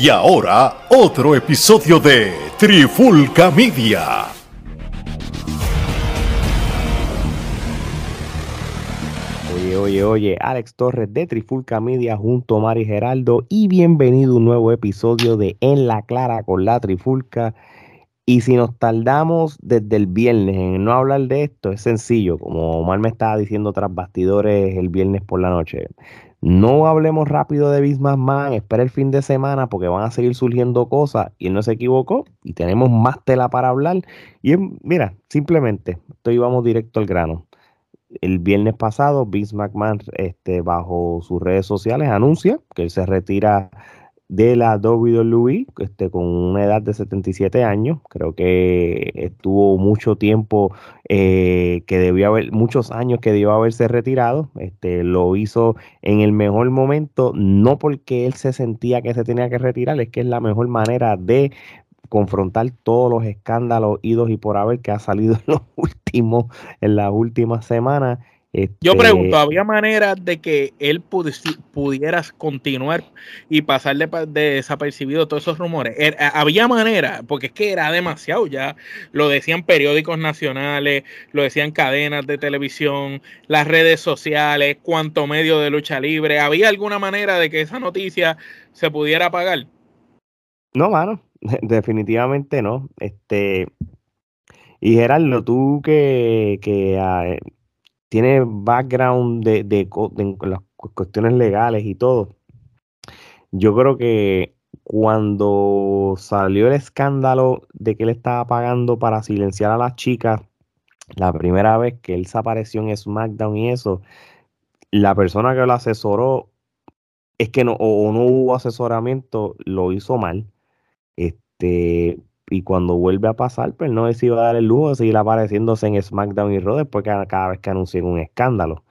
Y ahora, otro episodio de Trifulca Media. Oye, oye, oye, Alex Torres de Trifulca Media junto a Mari Geraldo y bienvenido a un nuevo episodio de En la Clara con la Trifulca. Y si nos tardamos desde el viernes en no hablar de esto, es sencillo, como Omar me estaba diciendo tras bastidores el viernes por la noche. No hablemos rápido de Bismarck Man, espera el fin de semana porque van a seguir surgiendo cosas y él no se equivocó y tenemos más tela para hablar. Y mira, simplemente, estoy vamos directo al grano. El viernes pasado, Bismarck McMahon, este, bajo sus redes sociales, anuncia que él se retira de la WWE este, con una edad de 77 años. Creo que estuvo mucho tiempo eh, que debió haber, muchos años que debió haberse retirado. Este, lo hizo en el mejor momento, no porque él se sentía que se tenía que retirar, es que es la mejor manera de confrontar todos los escándalos idos y por haber que ha salido en los últimos, en las últimas semanas yo este, pregunto, ¿había manera de que él pudiera continuar y pasarle de desapercibido todos esos rumores? Er, ¿Había manera? Porque es que era demasiado ya. Lo decían periódicos nacionales, lo decían cadenas de televisión, las redes sociales, cuanto medio de lucha libre. ¿Había alguna manera de que esa noticia se pudiera apagar? No, mano, definitivamente no. Este, y Gerardo, tú que, que ah, tiene background de, de, las cuestiones legales y todo. Yo creo que cuando salió el escándalo de que él estaba pagando para silenciar a las chicas, la primera vez que él se apareció en SmackDown y eso, la persona que lo asesoró es que no, o no hubo asesoramiento, lo hizo mal. Este, y cuando vuelve a pasar, pues no se iba a dar el lujo de seguir apareciéndose en SmackDown y Raw después cada, vez que anuncien un escándalo.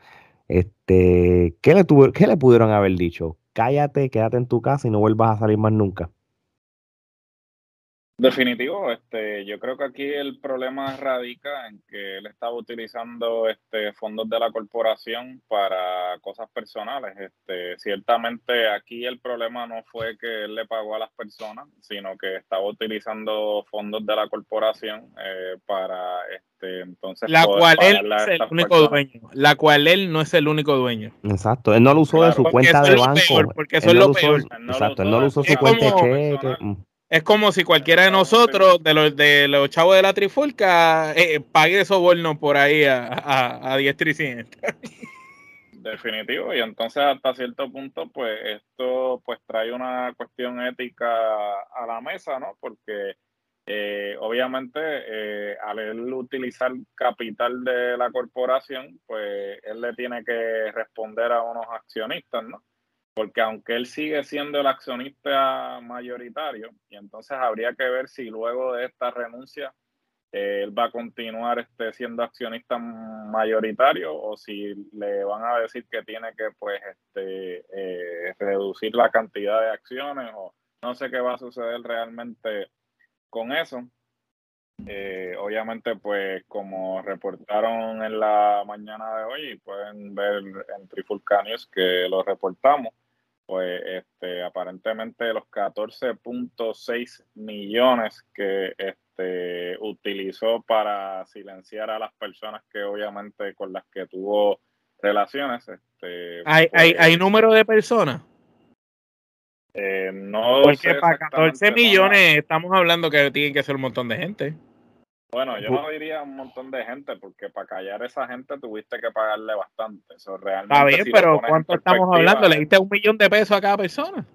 Este, ¿qué le, tuvo, ¿Qué le pudieron haber dicho? Cállate, quédate en tu casa y no vuelvas a salir más nunca. Definitivo, este, yo creo que aquí el problema radica en que él estaba utilizando este, fondos de la corporación para cosas personales. Este, ciertamente aquí el problema no fue que él le pagó a las personas, sino que estaba utilizando fondos de la corporación eh, para este, entonces la cual él no es el único dueño, la cual él no es el único dueño. Exacto, él no lo usó de su cuenta de banco. porque eso es lo peor. exacto, él no lo usó su cuenta de cheque. Es como si cualquiera de nosotros, de los, de los chavos de la trifulca, eh, pague soborno por ahí a, a, a diestra y Definitivo, y entonces hasta cierto punto, pues esto pues trae una cuestión ética a la mesa, ¿no? Porque eh, obviamente eh, al él utilizar capital de la corporación, pues él le tiene que responder a unos accionistas, ¿no? Porque aunque él sigue siendo el accionista mayoritario, y entonces habría que ver si luego de esta renuncia eh, él va a continuar este, siendo accionista mayoritario o si le van a decir que tiene que pues este, eh, reducir la cantidad de acciones o no sé qué va a suceder realmente con eso. Eh, obviamente, pues como reportaron en la mañana de hoy, pueden ver en Trifulca que lo reportamos, pues este, aparentemente los 14.6 millones que este, utilizó para silenciar a las personas que obviamente con las que tuvo relaciones. Este, ¿Hay, hay, pues, ¿Hay número de personas? Eh, no Porque para 14 millones estamos hablando que tiene que ser un montón de gente. Bueno, yo no diría un montón de gente, porque para callar a esa gente tuviste que pagarle bastante. Eso realmente. Está bien, pero ¿cuánto estamos hablando? ¿Le diste un millón de pesos a cada persona?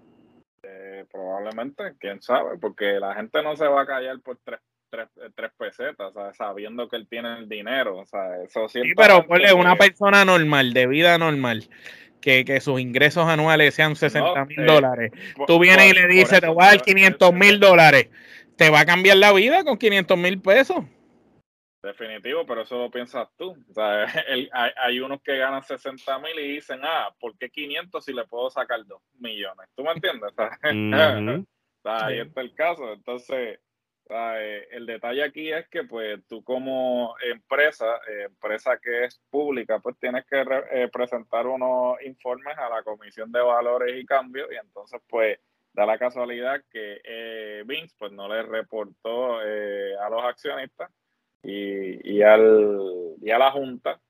Eh, probablemente, quién sabe, porque la gente no se va a callar por tres, tres, tres pesetas, sabiendo que él tiene el dinero. O sea, eso sí, pero ponle una persona normal, de vida normal. Que, que, sus ingresos anuales sean 60 mil dólares. Tú vienes y le dices, te voy a dar 500 mil dólares te va a cambiar la vida con 500 mil pesos. Definitivo, pero eso lo piensas tú. O sea, hay, unos que ganan 60 mil y dicen, ah, ¿por qué 500 si le puedo sacar 2 millones? ¿Tú me entiendes? ahí está el caso. Entonces, eh, el detalle aquí es que pues tú como empresa, eh, empresa que es pública, pues tienes que eh, presentar unos informes a la Comisión de Valores y Cambios y entonces pues da la casualidad que eh, Vince pues no le reportó a los accionistas y, y, al, y a la junta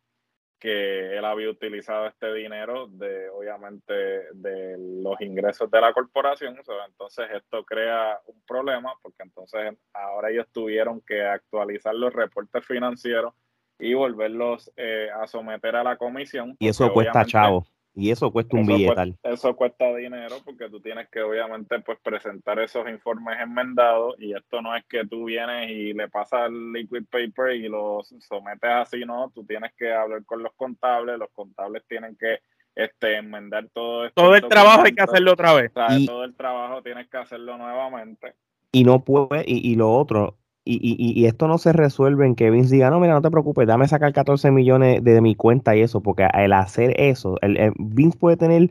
que él había utilizado este dinero de obviamente de los ingresos de la corporación entonces esto crea un problema porque entonces ahora ellos tuvieron que actualizar los reportes financieros y volverlos eh, a someter a la comisión y eso cuesta chavo y eso cuesta un billetal. eso cuesta dinero porque tú tienes que obviamente pues presentar esos informes enmendados y esto no es que tú vienes y le pasas el liquid paper y lo sometes así, no, tú tienes que hablar con los contables, los contables tienen que este enmendar todo esto. Todo el trabajo hay que hacerlo otra vez. todo el trabajo tienes que hacerlo nuevamente. Y no puede, y, y lo otro, y, y, y, esto no se resuelve en que Vince diga, no, mira, no te preocupes, dame sacar 14 millones de, mi cuenta y eso, porque el hacer eso, el, Vince puede tener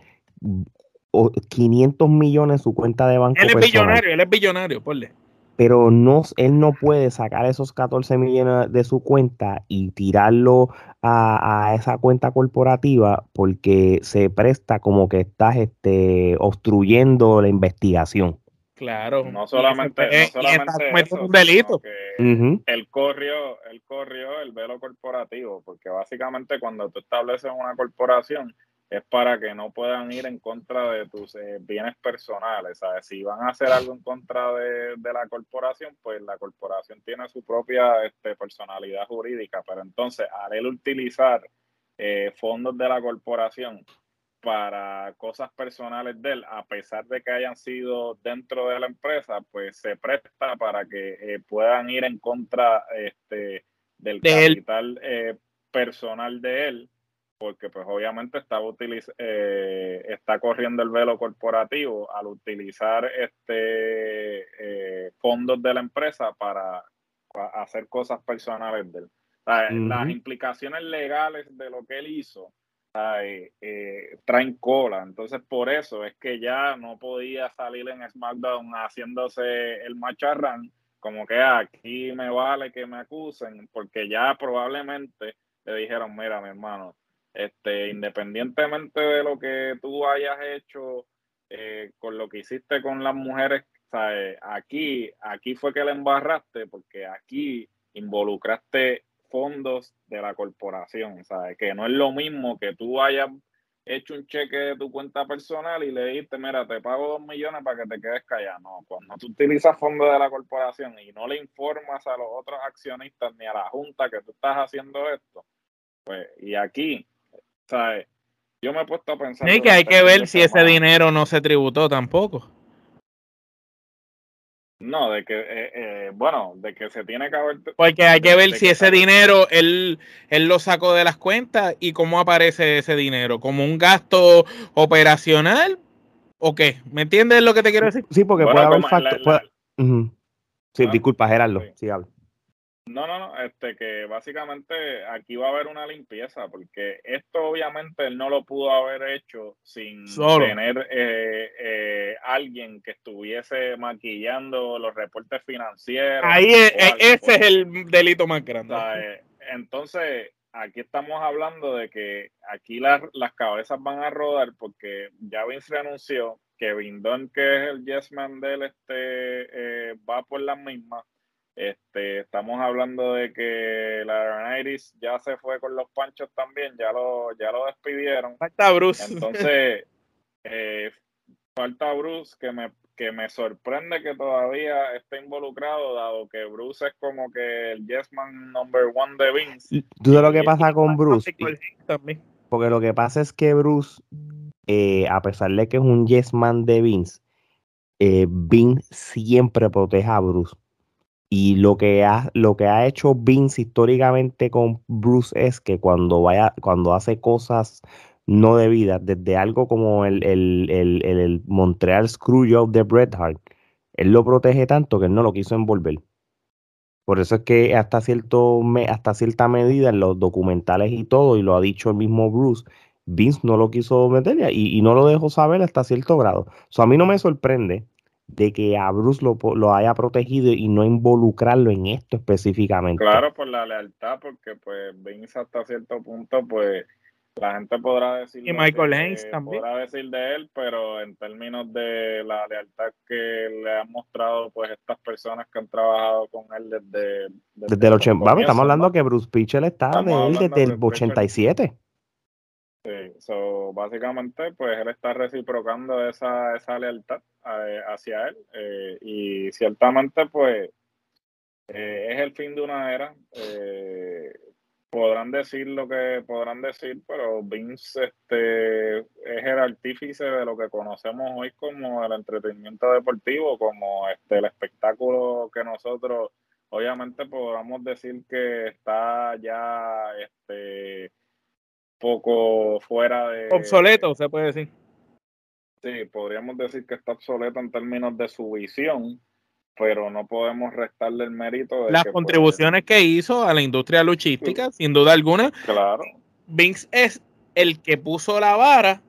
500 millones en su cuenta de banco. Él es billonario, él es billonario, ponle. Pero no, él no puede sacar esos 14 millones de su cuenta y tirarlo a, a esa cuenta corporativa porque se presta como que estás este, obstruyendo la investigación. Claro. No solamente, no solamente eso, un delito. él corrió, él corrió el velo corporativo, porque básicamente cuando tú estableces una corporación es para que no puedan ir en contra de tus eh, bienes personales. ¿sabes? Si van a hacer algo en contra de, la corporación, pues la corporación tiene su propia este, personalidad jurídica, pero entonces al él utilizar eh, fondos de la corporación para cosas personales de él, a pesar de que hayan sido dentro de la empresa, pues se presta para que eh, puedan ir en contra este, del capital eh, personal de él, porque pues obviamente está, eh, está corriendo el velo corporativo al utilizar este fondos de la empresa para, hacer cosas personales de él. Las implicaciones legales de lo que él hizo eh, traen cola. Entonces, por eso es que ya no podía salir en SmackDown haciéndose el macharrán, como que ah, aquí me vale que me acusen, porque ya probablemente le dijeron, mira, mi hermano, este, independientemente de lo que tú hayas hecho eh, con lo que hiciste con las mujeres, aquí, aquí fue que le embarraste, porque aquí involucraste fondos de la corporación, ¿sabes? Que no es lo mismo que tú hayas hecho un cheque de tu cuenta personal y le dijiste, mira, te pago dos millones para que te quedes callado. No, cuando tú utilizas fondos de la corporación y no le informas a los otros accionistas ni a la junta que tú estás haciendo esto, pues, y aquí, ¿sabes? Yo me he puesto a pensar... Y que hay que ver si ese dinero no se tributó tampoco. No, de que, eh, eh, bueno, de que se tiene que haber... Porque hay que ver si ese dinero él, él lo sacó de las cuentas y cómo aparece ese dinero, como un gasto operacional o qué. ¿Me entiendes lo que te quiero decir? Sí, porque puede haber factores... Sí, ah, disculpa, Gerardo, sí, habla. No, no, no, este que básicamente aquí va a haber una limpieza, porque esto obviamente él no lo pudo haber hecho sin tener eh, eh, alguien que estuviese maquillando los reportes financieros. Ahí ese es el delito más grande. Eh, entonces, aquí estamos hablando de que aquí las, las cabezas van a rodar porque ya Vince anunció que Vindon, que es el yes man de él, este, va por las mismas este, estamos hablando de que la Iris ya se fue con los panchos también, ya lo, ya lo despidieron. Falta Bruce. Entonces, eh, falta Bruce, que me, que me sorprende que todavía esté involucrado, dado que Bruce es como que el yes man number one de Vince. ¿Tú sabes lo que pasa con Bruce? Porque lo que pasa es que Bruce, eh, a pesar de que es un yes man de Vince, eh, Vince siempre protege a Bruce y lo que ha, lo que ha hecho Vince históricamente con Bruce es que cuando vaya, cuando hace cosas no debidas, desde algo como el, el, el, el Montreal Screwjob de Bret Hart, él lo protege tanto que él no lo quiso envolver. Por eso es que hasta, cierto, hasta cierta medida en los documentales y todo, y lo ha dicho el mismo Bruce, Vince no lo quiso meter y, y no lo dejó saber hasta cierto grado. O a mí no me sorprende de que a Bruce lo, lo, haya protegido y no involucrarlo en esto específicamente. Claro, por la lealtad, porque pues Vince hasta cierto punto pues la gente podrá decir y Michael Haynes también. podrá decir de él pero en términos de la lealtad que le han mostrado pues estas personas que han trabajado con él desde desde, el 80 estamos hablando que Bruce Pitcher está de él desde el 87 sí so, básicamente pues él está reciprocando esa, esa lealtad eh, hacia él eh, y ciertamente pues eh, es el fin de una era eh, podrán decir lo que podrán decir, pero Vince este, es el artífice de lo que conocemos hoy como el entretenimiento deportivo, como este, el espectáculo que nosotros, obviamente, podamos decir que está ya este, poco fuera de... Obsoleto, se puede decir. Sí, podríamos decir que está obsoleto en términos de su visión, pero no podemos restarle el mérito de las contribuciones que hizo a la industria luchística, sin duda alguna. Claro. Vince es el que puso la vara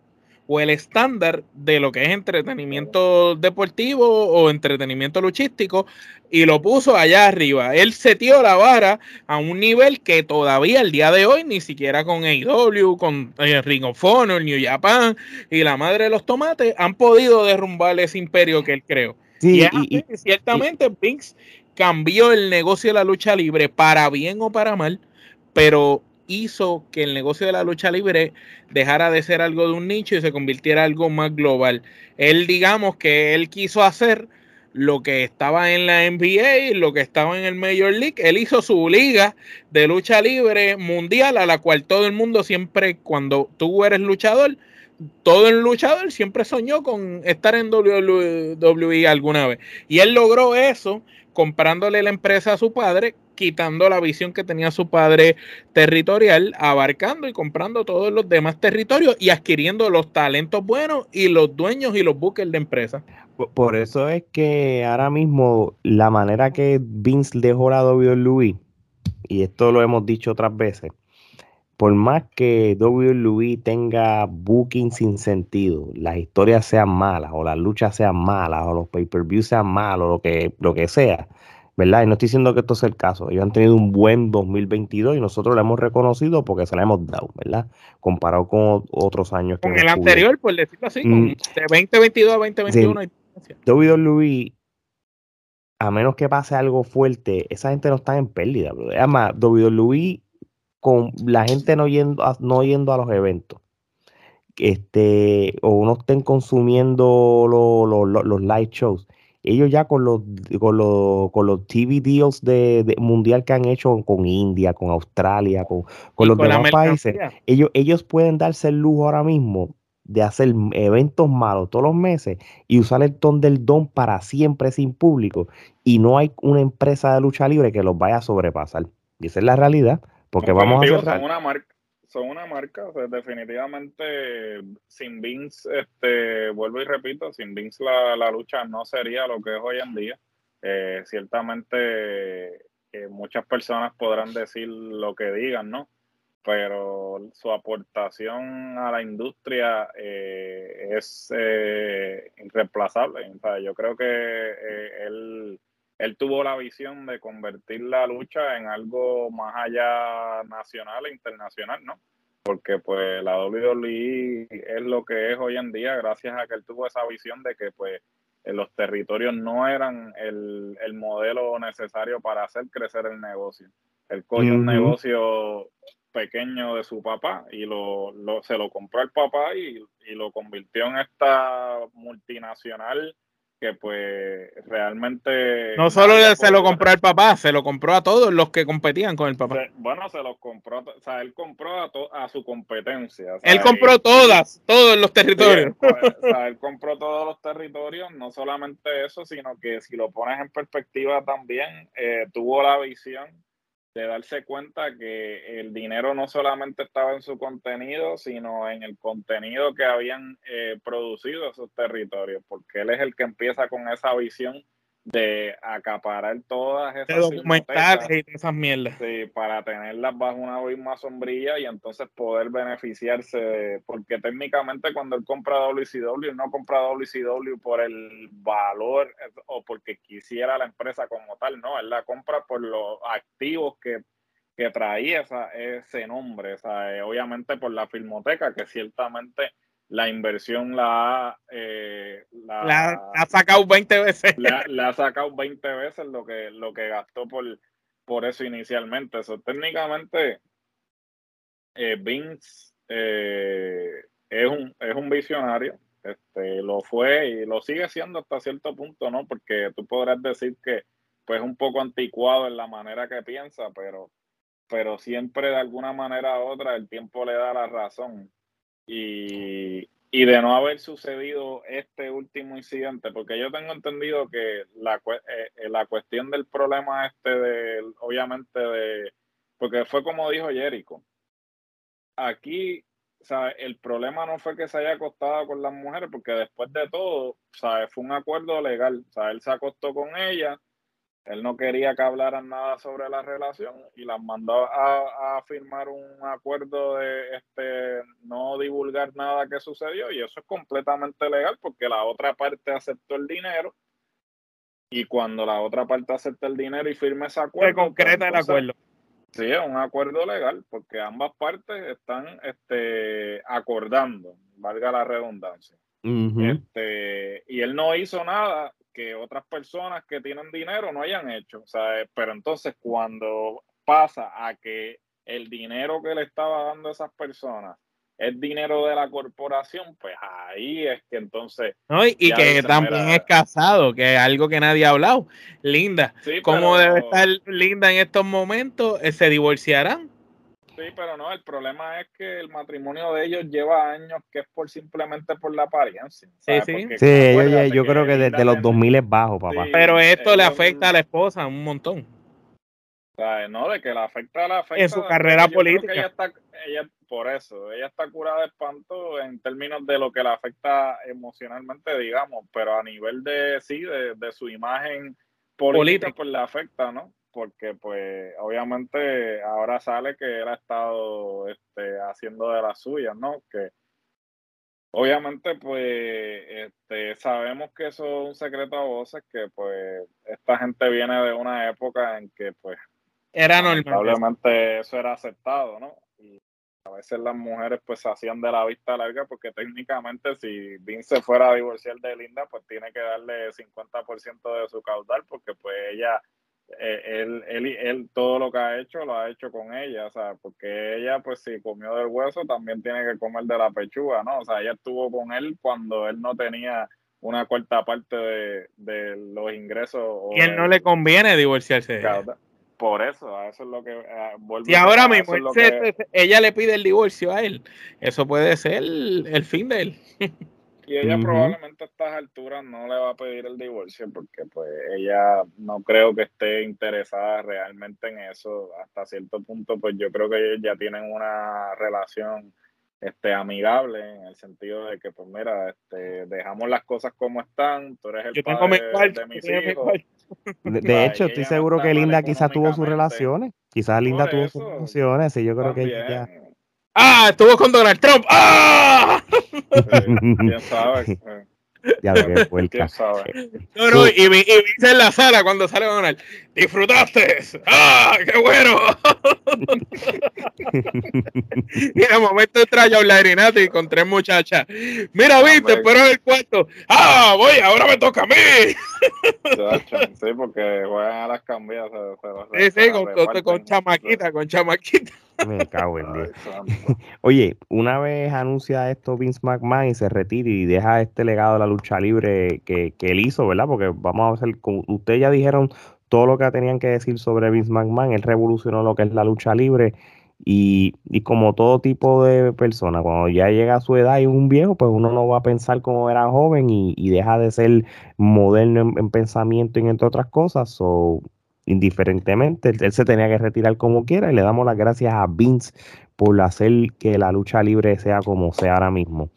o el estándar de lo que es entretenimiento deportivo o entretenimiento luchístico y lo puso allá arriba. Él setió la vara a un nivel que todavía el día de hoy ni siquiera con AEW, con eh, Ring of Honor, New Japan y la madre de los tomates han podido derrumbar ese imperio que él creó y, ciertamente Vince cambió el negocio de la lucha libre para bien o para mal, pero hizo que el negocio de la lucha libre dejara de ser algo de un nicho y se convirtiera en algo más global. Él, digamos que él quiso hacer lo que estaba en la NBA, lo que estaba en el Major League. Él hizo su liga de lucha libre mundial a la cual todo el mundo siempre, cuando tú eres luchador, todo el luchador siempre soñó con estar en WWE alguna vez. Y él logró eso comprándole la empresa a su padre, quitando la visión que tenía su padre territorial, abarcando y comprando todos los demás territorios y adquiriendo los talentos buenos y los dueños y los buques de empresa. Por eso es que ahora mismo la manera que Vince dejó la WWE, y esto lo hemos dicho otras veces, por más que WWE tenga booking sin sentido, las historias sean malas, o las luchas sean malas, o los pay-per-views sean malos, lo que, lo que sea, ¿verdad? Y no estoy diciendo que esto sea el caso. Ellos han tenido un buen 2022 y nosotros lo hemos reconocido porque se lo hemos dado, ¿verdad? Comparado con otros años. Con el anterior, por decirlo así, mm. de 2022 a 2021. WWE, a menos que pase algo fuerte, esa gente no está en pérdida, bro. Además, WWE con la gente no yendo a, no yendo a los eventos este o no estén consumiendo los live shows ellos ya con los con los, con los TV deals de, mundial que han hecho con India, con Australia, con, los demás países, ellos, ellos pueden darse el lujo ahora mismo de hacer eventos malos todos los meses y usar el ton del don para siempre sin público y no hay una empresa de lucha libre que los vaya a sobrepasar. Y esa es la realidad. Porque vamos a Son una marca, son una marca, definitivamente sin Vince, este, vuelvo y repito, sin Vince la, lucha no sería lo que es hoy en día. Eh, ciertamente muchas personas podrán decir lo que digan, ¿no? Pero su aportación a la industria eh, es eh, irreemplazable. yo creo que él él tuvo la visión de convertir la lucha en algo más allá nacional e internacional, ¿no? Porque pues la WWE es lo que es hoy en día gracias a que él tuvo esa visión de que pues los territorios no eran el, modelo necesario para hacer crecer el negocio. Él cogió un negocio pequeño de su papá y lo, se lo compró al papá y, y lo convirtió en esta multinacional que pues realmente... No solo se lo compró al papá, se lo compró a todos los que competían con el papá. bueno, se los compró, o sea, él compró a, a su competencia. él compró todas, todos los territorios. Pues, o sea, él compró todos los territorios, no solamente eso, sino que si lo pones en perspectiva también, eh, tuvo la visión de darse cuenta que el dinero no solamente estaba en su contenido, sino en el contenido que habían eh, producido esos territorios, porque él es el que empieza con esa visión de acaparar todas esas documentales y esas mierdas. Sí, para tenerlas bajo una misma sombrilla y entonces poder beneficiarse, porque técnicamente cuando él compra WCW, no compra WCW por el valor eh, o porque quisiera la empresa como tal, no, él la compra por los activos que que traía ese nombre, obviamente por la filmoteca, que ciertamente la inversión la, ha eh, ha sacado 20 veces. Le, ha sacado 20 veces lo que, lo que gastó por, por eso inicialmente. Eso técnicamente, eh, Vince eh, es, un, es un visionario. Este, lo fue y lo sigue siendo hasta cierto punto, ¿no? Porque tú podrás decir que pues un poco anticuado en la manera que piensa, pero, pero siempre de alguna manera u otra el tiempo le da la razón. Y, y de no haber sucedido este último incidente, porque yo tengo entendido que la, eh, eh, la cuestión del problema este, de, obviamente, de, porque fue como dijo Jericho, aquí sea, el problema no fue que se haya acostado con las mujeres, porque después de todo, sea, fue un acuerdo legal. Sea, él se acostó con ella, él no quería que hablaran nada sobre la relación y las mandó a, firmar un acuerdo de este no divulgar nada que sucedió y eso es completamente legal porque la otra parte aceptó el dinero y cuando la otra parte acepta el dinero y firma ese acuerdo se concreta el acuerdo. Sí es un acuerdo legal porque ambas partes están este acordando valga la redundancia. Este, y él no hizo nada que otras personas que tienen dinero no hayan hecho. O sea, pero entonces cuando pasa a que el dinero que le estaba dando a esas personas es dinero de la corporación, pues ahí es que entonces... y que también es casado, que es algo que nadie ha hablado. Linda, ¿cómo debe estar Linda en estos momentos? ¿Se divorciarán? Sí, pero no, el problema es que el matrimonio de ellos lleva años que es por simplemente por la apariencia. Sí, sí. sí yo, creo que desde los 2000 es bajo, papá. pero esto le afecta a la esposa un montón. Sea, no, de que le afecta a la afecta, En su carrera política. Ella está, ella, por eso, ella está curada de espanto en términos de lo que le afecta emocionalmente, digamos, pero a nivel de, sí, de, de su imagen política, pues le afecta, ¿no? Porque pues obviamente ahora sale que él ha estado este, haciendo de las suyas, ¿no? Que obviamente pues este, sabemos que eso es un secreto a voces, que pues esta gente viene de una época en que pues era normal. Probablemente eso era aceptado, ¿no? Y a veces las mujeres pues se hacían de la vista larga porque técnicamente si Vince fuera a divorciar de Linda pues tiene que darle 50% de su caudal porque pues ella él, él, él, todo lo que ha hecho lo ha hecho con ella, o sea, porque ella pues si comió del hueso también tiene que comer de la pechuga, ¿no? O sea, ella estuvo con él cuando él no tenía una cuarta parte de, los ingresos. y él no le conviene divorciarse. por eso, a eso es lo que Y ahora mismo ella le pide el divorcio a él, eso puede ser el fin de él. Y ella probablemente a estas alturas no le va a pedir el divorcio porque pues ella no creo que esté interesada realmente en eso. Hasta cierto punto pues yo creo que ya tienen una relación este amigable en el sentido de que pues mira, este dejamos las cosas como están, tú eres el padre de mis hijos. De, hecho, estoy seguro que Linda quizás tuvo sus relaciones. Quizás Linda tuvo sus relaciones y yo creo que ya ¡Ah! Estuvo con Donald Trump. ¡Ah! ¿Quién sabe? Ya lo que sabe. No, no, y, y en la sala cuando sale Donald. ¡Disfrutaste! ¡Ah! ¡Qué bueno! y de momento entra yo y con tres muchachas. Mira, viste, pero en el cuarto. ¡Ah! Voy, ahora me toca a mí. sí, porque juegan a las cambias. sí, sí, con, con, con chamaquita, con chamaquita. Me cago en Dios. Oye, una vez anuncia esto Vince McMahon y se retira y deja este legado de la lucha libre que, él hizo, ¿verdad? Porque vamos a hacer, ustedes ya dijeron todo lo que tenían que decir sobre Vince McMahon, él revolucionó lo que es la lucha libre y, como todo tipo de persona, cuando ya llega a su edad y es un viejo, pues uno no va a pensar como era joven y, deja de ser moderno en, pensamiento y entre otras cosas. o indiferentemente, él, se tenía que retirar como quiera y le damos las gracias a Vince por hacer que la lucha libre sea como sea ahora mismo.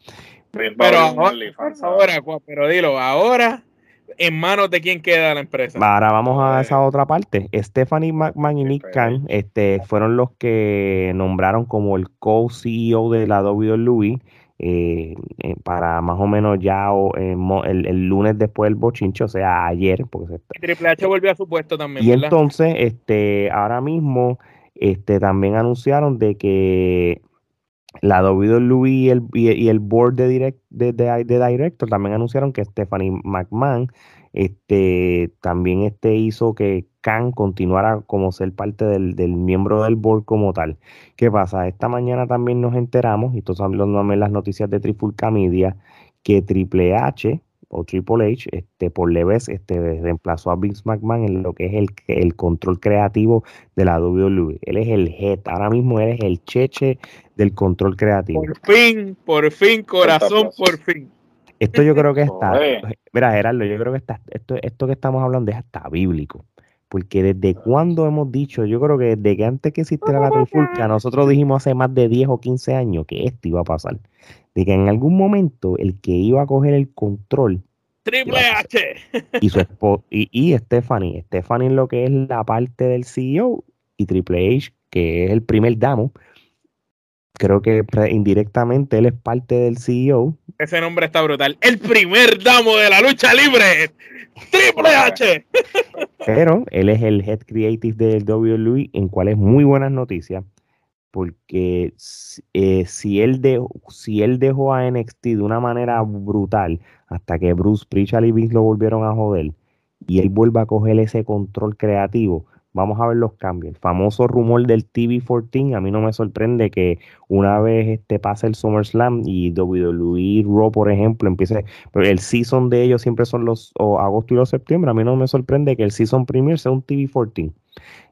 Pero ahora, pero dilo, ahora en manos de quién queda la empresa. Ahora vamos a esa otra parte. Stephanie McMahon y Nick Khan este, fueron los que nombraron como el co-CEO de la WWE eh, eh, para más o menos ya eh, el, lunes después del bochincho, o sea, ayer. Porque Triple H volvió a su puesto también. Y entonces, este, ahora mismo, Este, también anunciaron de que la WWE y el, y el board de, direct, de, de, director también anunciaron que Stephanie McMahon este, también este hizo que Khan continuara como ser parte del, miembro del board como tal. ¿Qué pasa? Esta mañana también nos enteramos, y todos hablando también las noticias de Trifulca Media, que Triple H o Triple H, este, por leves, este, reemplazó a Vince McMahon en lo que es el, el control creativo de la WWE. Él es el head, ahora mismo él es el cheche del control creativo. Por fin, por fin, corazón, por fin. Esto yo creo que está, mira Gerardo, yo creo que está, esto, esto que estamos hablando es hasta bíblico. Porque desde cuando hemos dicho, yo creo que desde que antes que existiera la trifulca, nosotros dijimos hace más de 10 o 15 años que esto iba a pasar. De que en algún momento el que iba a coger el control. Triple H. Y su esposa, y, y Stephanie. Stephanie lo que es la parte del CEO y Triple H, que es el primer damo, creo que indirectamente él es parte del CEO. Ese nombre está brutal. El primer damo de la lucha libre. Triple H. Pero él es el head creative del WWE, en cual es muy buenas noticias. Porque eh, si, él dejó, si él dejó a NXT de una manera brutal hasta que Bruce Pritchard y Vince lo volvieron a joder y él vuelva a coger ese control creativo, Vamos a ver los cambios. El famoso rumor del TV14, a mí no me sorprende que una vez este pase el SummerSlam y WWE Raw, por ejemplo, empiece, pero el season de ellos siempre son los agosto y los septiembre, a mí no me sorprende que el season premier sea un TV14.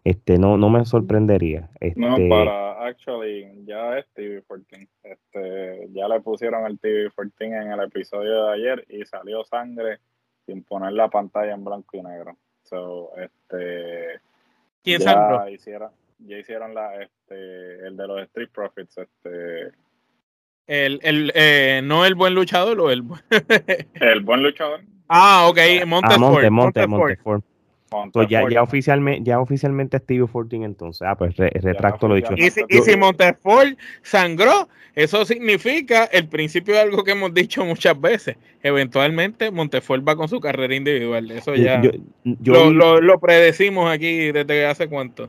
Este, no, no me sorprendería. no, este para, actually, ya es TV14. Este, ya le pusieron el TV14 en el episodio de ayer y salió sangre sin poner la pantalla en blanco y negro. So, este, ¿Quién ya hicieron, ya hicieron la, este, el de los Street Profits, este. El, el, eh, no el buen luchador o el el buen luchador. Ah, ok, Montefort. Ah, Monte, Monte, pues ya, ya, oficialmente, ya oficialmente Steve 14 entonces. Ah, pues retracto lo dicho. Y si, y si Montefort sangró, eso significa el principio de algo que hemos dicho muchas veces. Eventualmente Montefort va con su carrera individual. Eso ya lo, lo, predecimos aquí desde hace cuánto.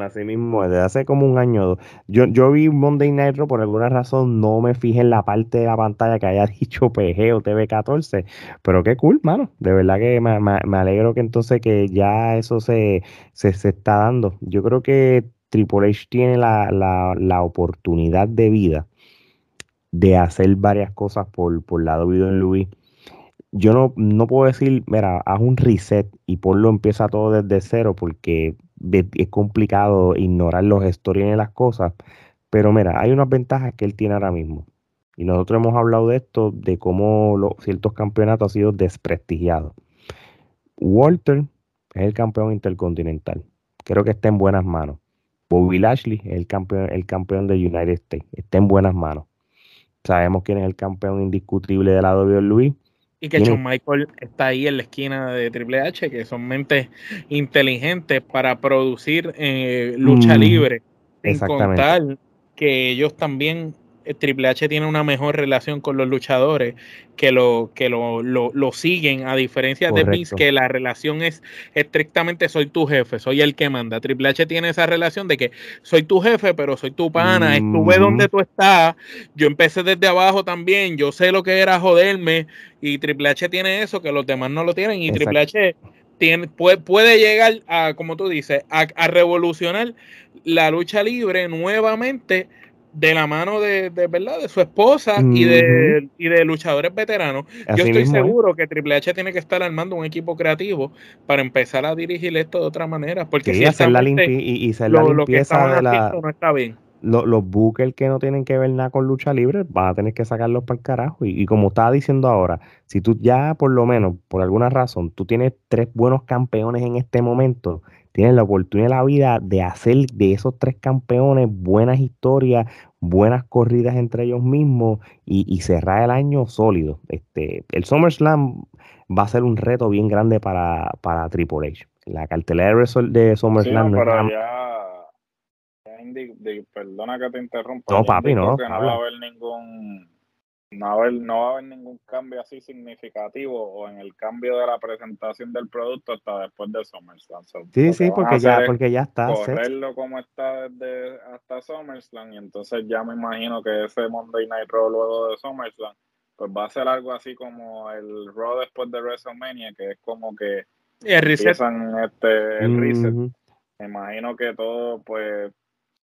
Así mismo, desde hace como un año. Yo, yo vi Monday Night Raw, por alguna razón no me fijé en la parte de la pantalla que haya dicho PG o TV14, pero qué cool, mano. De verdad que me, alegro que entonces que ya eso se, se, está dando. Yo creo que Triple H tiene la, la, oportunidad de vida de hacer varias cosas por, por lado en Luis. Yo no, no puedo decir, mira, haz un reset y ponlo empieza todo desde cero porque es complicado ignorar los historias de las cosas, pero mira, hay unas ventajas que él tiene ahora mismo. Y nosotros hemos hablado de esto, de cómo los, ciertos campeonatos han sido desprestigiados. Walter es el campeón intercontinental. Creo que está en buenas manos. Bobby Lashley es el campeón, el campeón de United States. Está en buenas manos. Sabemos quién es el campeón indiscutible de la WWE. Y que John Michael está ahí en la esquina de Triple H, que son mentes inteligentes para producir eh, lucha mm, libre. Sin contar que ellos también Triple H tiene una mejor relación con los luchadores que lo que lo, lo, siguen a diferencia de Vince que la relación es estrictamente soy tu jefe soy el que manda. Triple H tiene esa relación de que soy tu jefe pero soy tu pana estuve donde tú estás yo empecé desde abajo también yo sé lo que era joderme y Triple H tiene eso que los demás no lo tienen y Triple H tiene, puede, puede, llegar a como tú dices a, a revolucionar la lucha libre nuevamente de la mano de, de, verdad de su esposa y de y de luchadores veteranos yo estoy seguro que Triple H tiene que estar armando un equipo creativo para empezar a dirigir esto de otra manera porque si hacer la, limpi y, y la limpieza de la no está bien. los bookers que no tienen que ver nada con lucha libre, van a tener que sacarlos para el carajo. Y, y, como estaba diciendo ahora, si tú ya por lo menos, por alguna razón, tú tienes tres buenos campeones en este momento, tienen la oportunidad de la vida de hacer de esos tres campeones buenas historias, buenas corridas entre ellos mismos y, cerrar el año sólido. Este, el SummerSlam va a ser un reto bien grande para, para Triple H. La cartelera de SummerSlam no, ya, perdona que te interrumpa. No, papi, no. no va a haber ningún no va, a haber, no va a haber ningún cambio así significativo o en el cambio de la presentación del producto hasta después de SummerSlam. sí, sí, porque ya, porque ya está. Correrlo como está desde hasta SummerSlam y entonces ya me imagino que ese Monday Night Raw luego de SummerSlam pues va a ser algo así como el Raw después de WrestleMania, que es como que el reset. este, el reset. Me imagino que todo pues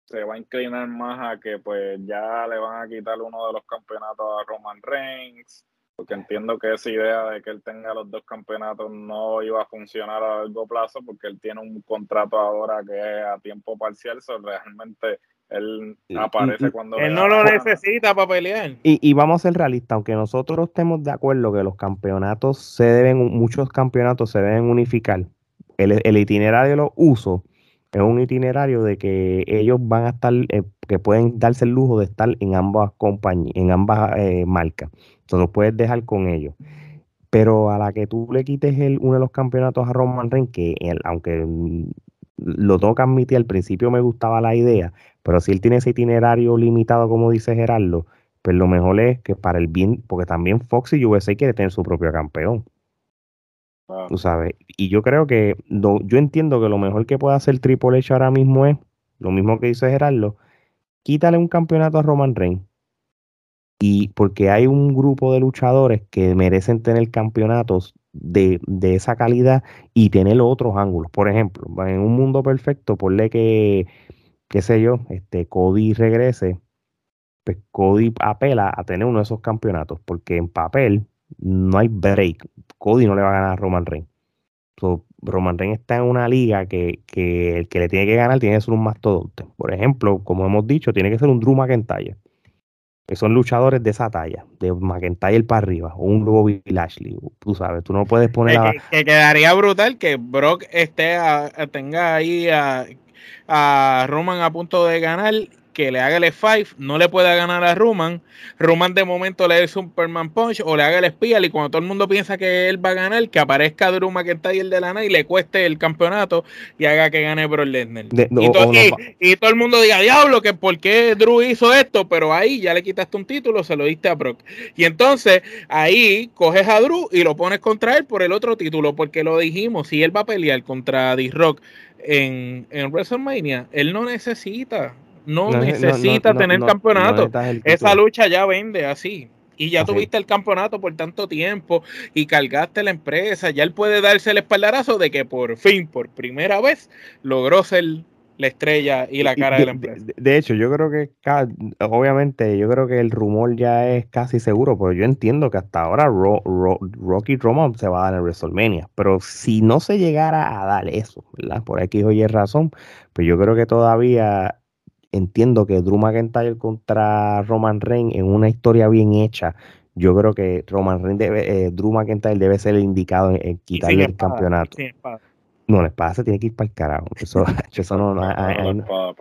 se va a inclinar más a que pues ya le van a quitar uno de los campeonatos a Roman Reigns, porque entiendo que esa idea de que él tenga los dos campeonatos no iba a funcionar a largo plazo, porque él tiene un contrato ahora que es a tiempo parcial, so realmente él aparece cuando... Él no lo necesita para pelear. Y, y, vamos a ser realistas, aunque nosotros estemos de acuerdo que los campeonatos se deben, muchos campeonatos se deben unificar, el, el itinerario de los usos es un itinerario de que ellos van a estar, eh, que pueden darse el lujo de estar en ambas compañías, en ambas eh, marcas. Entonces puedes dejar con ellos. Pero a la que tú le quites el, uno de los campeonatos a Roman Reigns, que aunque lo tengo que admitir, al principio me gustaba la idea, pero si él tiene ese itinerario limitado, como dice Gerardo, pues lo mejor es que para el bien, porque también Fox y USA quiere tener su propio campeón. Tú sabes. Y yo creo que, yo entiendo que lo mejor que puede hacer Triple H ahora mismo es, lo mismo que dice Gerardo, quítale un campeonato a Roman Reigns. Y porque hay un grupo de luchadores que merecen tener campeonatos de, esa calidad y tener otros ángulos. Por ejemplo, en un mundo perfecto, ponle que, qué sé yo, este Cody regrese, pues Cody apela a tener uno de esos campeonatos, porque en papel no hay break. Cody no le va a ganar a Roman Reigns. Roman Reigns está en una liga que, el que le tiene que ganar tiene que ser un mastodonte. Por ejemplo, como hemos dicho, tiene que ser un Drew McIntyre. Que son luchadores de esa talla, de McIntyre para arriba, o un Bobby Lashley. Tú sabes, tú no puedes poner a... que, quedaría brutal que Brock esté tenga ahí a, a Roman a punto de ganar que le haga el F5, no le pueda ganar a Roman. Roman de momento le dé Superman Punch o le haga el Spial y cuando todo el mundo piensa que él va a ganar, que aparezca Drew McIntyre de lana y le cueste el campeonato y haga que gane Brock Lesnar. y, todo el mundo diga, diablo, que por qué Drew hizo esto, pero ahí ya le quitaste un título, se lo diste a Brock. Y entonces ahí coges a Drew y lo pones contra él por el otro título, porque lo dijimos, si él va a pelear contra D-Rock en, en WrestleMania, él no necesita no, necesita tener campeonato. Esa lucha ya vende así. Y ya tuviste el campeonato por tanto tiempo y cargaste la empresa. Ya él puede darse el espaldarazo de que por fin, por primera vez, logró ser la estrella y la cara de, la empresa. De, hecho, yo creo que, obviamente, yo creo que el rumor ya es casi seguro, pero yo entiendo que hasta ahora Rocky Roman se va a dar en WrestleMania. Pero si no se llegara a dar eso, ¿verdad? Por aquí oye razón, pues yo creo que todavía entiendo que Drew McIntyre contra Roman Reigns en una historia bien hecha, yo creo que Roman Reigns debe, eh, Drew McIntyre debe ser el indicado en, quitarle el campeonato. No, la espada se tiene que ir para el carajo. Eso, eso no, no,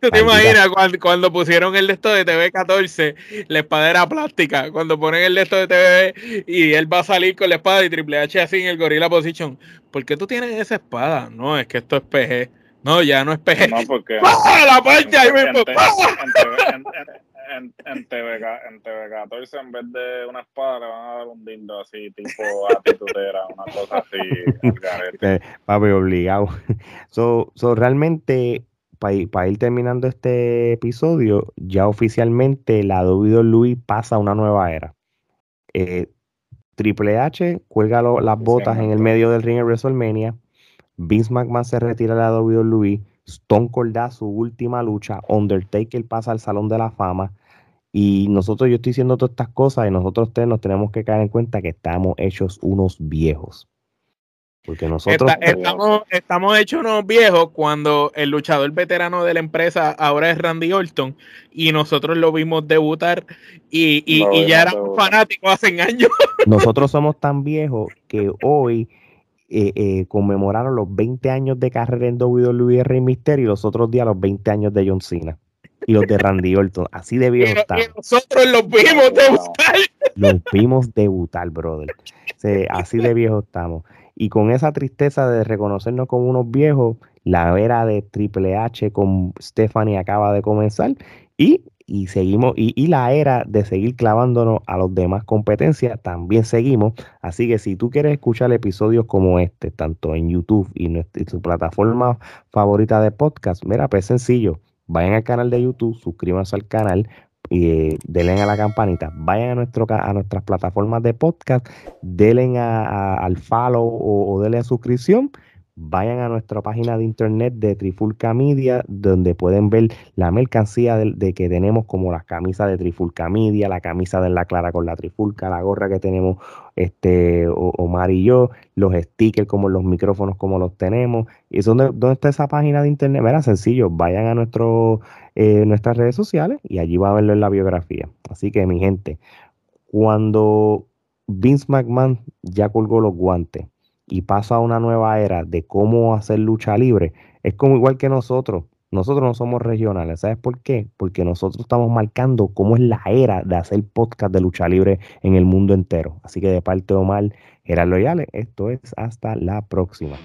¿Tú te imaginas cuando, pusieron el de esto de TV14, la espada era plástica? Cuando ponen el de esto de TV y él va a salir con la espada y Triple H así en el Gorilla Position. ¿Por qué tú tienes esa espada? No, es que esto es PG. No, ya no es PG. No, porque. la parte ahí mismo! En, en, TV, en TV 14 en vez de una espada le van a dar un dindo así tipo atitudera, una cosa así eh, papi obligado so, so realmente para ir, terminando este episodio ya oficialmente la WWE pasa a una nueva era eh, Triple H cuelga las botas en el medio del ring en WrestleMania Vince McMahon se retira de la WWE, Stone Cold da su última lucha, Undertaker pasa al Salón de la Fama y nosotros, yo estoy diciendo todas estas cosas y nosotros tres nos tenemos que caer en cuenta que estamos hechos unos viejos. Porque nosotros... estamos, estamos hechos unos viejos cuando el luchador veterano de la empresa ahora es Randy Orton y nosotros lo vimos debutar y, y, y ya éramos fanáticos hace años. Nosotros somos tan viejos que hoy eh, eh, conmemoraron los 20 años de carrera en WWE Rey Mysterio y los otros días los 20 años de John Cena y los de Randy Orton. Así de viejo está. nosotros los vimos debutar. Los vimos debutar, brother. así de viejo estamos. Y con esa tristeza de reconocernos como unos viejos, la era de Triple H con Stephanie acaba de comenzar. Y y seguimos, y, la era de seguir clavándonos a los demás competencias, también seguimos. Así que si tú quieres escuchar episodios como este, tanto en YouTube y en su plataforma favorita de podcast, mira, pues sencillo, vayan al canal de YouTube, suscríbanse al canal, y eh, denle a la campanita, vayan a, nuestro, a nuestras plataformas de podcast, denle al follow o, o denle a suscripción vayan a nuestra página de internet de Trifulca Media, donde pueden ver la mercancía de, que tenemos, como las camisas de Trifulca Media, la camisa de la Clara con la Trifulca, la gorra que tenemos este Omar y yo, los stickers como los micrófonos como los tenemos. ¿Y dónde, dónde está esa página de internet? Era sencillo, vayan a nuestro, eh, nuestras redes sociales y allí va a verlo en la biografía. Así que mi gente, cuando Vince McMahon ya colgó los guantes, y pasa a una nueva era de cómo hacer lucha libre, es como igual que nosotros. Nosotros no somos regionales. ¿Sabes por qué? Porque nosotros estamos marcando cómo es la era de hacer podcast de lucha libre en el mundo entero. Así que de parte de Omar, Gerardo Loyales, esto es hasta la próxima.